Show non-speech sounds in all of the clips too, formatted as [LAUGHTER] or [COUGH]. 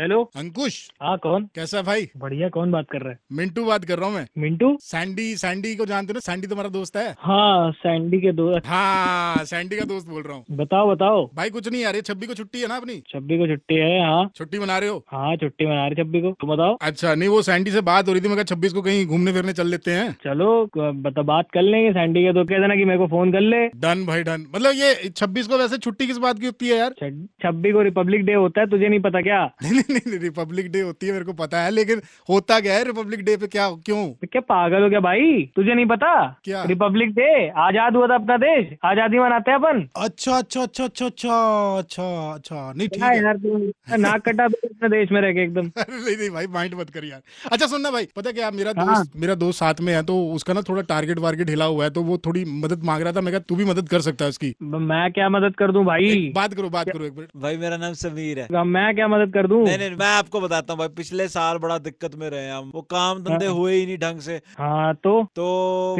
Hello अंकुश। हाँ कौन? कैसा भाई? बढ़िया कौन बात कर रहा है? मिंटू बात कर रहा हूँ मैं। मिंटू? सैंडी सैंडी को जानते हो ना? सैंडी तुम्हारा दोस्त है? हाँ सैंडी के दोस्त हाँ सैंडी का दोस्त बोल रहा हूँ। बताओ बताओ। भाई कुछ नहीं यार ये छब्बी को छुट्टी है ना अपनी? छब्बी को छुट्टी है हाँ। छुट्टी मना रहे हो? हाँ छुट्टी मना रही छब्बी को। तुम बताओ। अच्छा नहीं वो सैंडी से बात हो रही थी मैं छब्बीस को कहीं घूमने फिरने चल लेते हैं। चलो बता बात कर लेंगे सैंडी के तो कह देना की मेरे को फ़ोन कर ले। डन भाई डन। मतलब ये छब्बीस को वैसे छुट्टी किस बात की होती है यार? छब्बी को रिपब्लिक डे होता है तुझे नहीं पता क्या? नहीं रिपब्लिक डे होती है मेरे को पता है लेकिन होता क्या है रिपब्लिक डे पे? क्या क्यों? तो क्या पागल हो गया भाई? तुझे नहीं पता? क्या? रिपब्लिक डे आज़ाद हुआ था अपना देश आज़ादी मनाते हैं अपन। अच्छा अच्छा अच्छा अच्छा अच्छा अच्छा अच्छा नहीं ठीक है यार तुम नाक कटा अपने देश में रह के एकदम। [LAUGHS] नहीं नहीं भाई माइंड मत कर यार। अच्छा सुनना भाई पता क्या मेरा हाँ। दोस्त मेरा दोस्त साथ में है तो उसका ना थोड़ा टारगेट वारगेट हिला हुआ है तो वो थोड़ी मदद मांग रहा था मैं कहा तू भी मदद कर सकता है उसकी। मैं क्या मदद कर दूँ भाई? बात करो बात करो एक मिनट। भाई मेरा नाम समीर है। मैं क्या मदद कर दूँ? नहीं मैं आपको बताता हूँ भाई पिछले साल बड़ा दिक्कत में रहे हम। वो काम धंधे हाँ। हुए ही नहीं ढंग से। हाँ तो? तो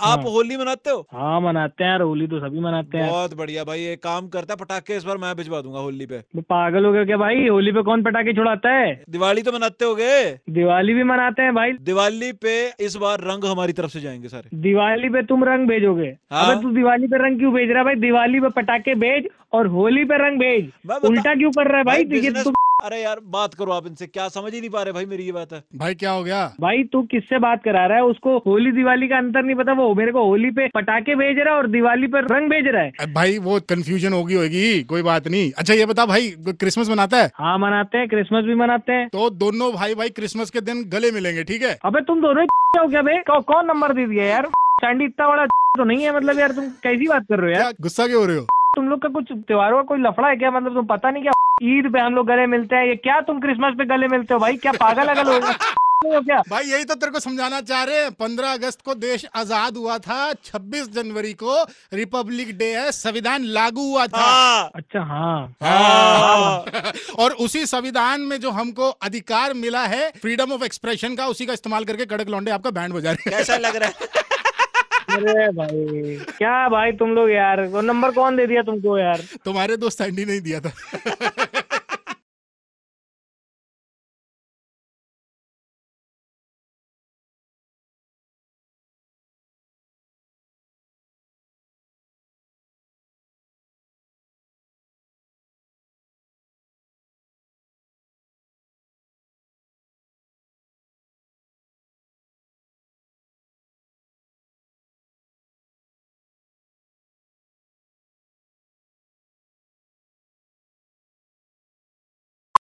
आप हाँ। होली मनाते हो? हाँ मनाते हैं यार होली तो सभी मनाते हैं। बहुत बढ़िया भाई एक काम करता है पटाखे इस बार मैं भिजवा दूँगा होली पे। पागल हो गया क्या भाई? होली पे कौन पटाखे छुड़ाता है? दिवाली तो मनाते होगे दिवाली भी मनाते हैं भाई। दिवाली पे इस बार रंग हमारी तरफ़ से जाएँगे सारे। दिवाली पे तुम रंग भेजोगे? हाँ। अबे तू दिवाली पे रंग क्यों भेज रहा है भाई? दिवाली पे पटाखे भेज और होली पे रंग भेज। उल्टा क्यों कर रहा है भाई, तो ये business- तू अरे यार बात करो आप इनसे क्या समझ ही नहीं पा रहे भाई मेरी ये बात। है भाई क्या हो गया? भाई तू किससे बात करा रहा है? उसको होली दिवाली का अंतर नहीं पता वो मेरे को होली पे पटाखे भेज रहा है और दिवाली पर रंग भेज रहा है। भाई वो कंफ्यूजन होगी होगी कोई बात नहीं। अच्छा ये बता भाई क्रिसमस मनाता है? हाँ मनाते हैं क्रिसमस भी मनाते हैं। तो दोनों भाई भाई क्रिसमस के दिन गले मिलेंगे ठीक है? अबे तुम दोनों ही हो क्या भाई कौन नंबर दे दिया यार? सैंडी इतना बड़ा तो नहीं है मतलब यार तुम कैसी बात कर रहे हो यार? गुस्सा क्यों हो रहे हो? तुम लोग का कुछ त्योहारों का कोई लफड़ा है क्या? मतलब तुम पता नहीं क्या ईद पे हम लोग गले मिलते हैं। ये क्या तुम क्रिसमस पे गले मिलते हो भाई? क्या पागल अगल हो? भाई यही तो तेरे को समझाना चाह रहे हैं। पंद्रह अगस्त को देश आज़ाद हुआ था। छब्बीस जनवरी को रिपब्लिक डे है। संविधान लागू हुआ था। हाँ। अच्छा हाँ। हाँ। और उसी संविधान में जो हमको अधिकार मिला है फ्रीडम ऑफ़ एक्सप्रेशन का उसी का इस्तेमाल करके कड़क लौंडे आपका बैंड बजा रहे कैसा लग रहा है? अरे भाई क्या भाई तुम लोग यार? वो नंबर कौन दे दिया तुमको यार? तुम्हारे दोस्त एंडी नहीं दिया था।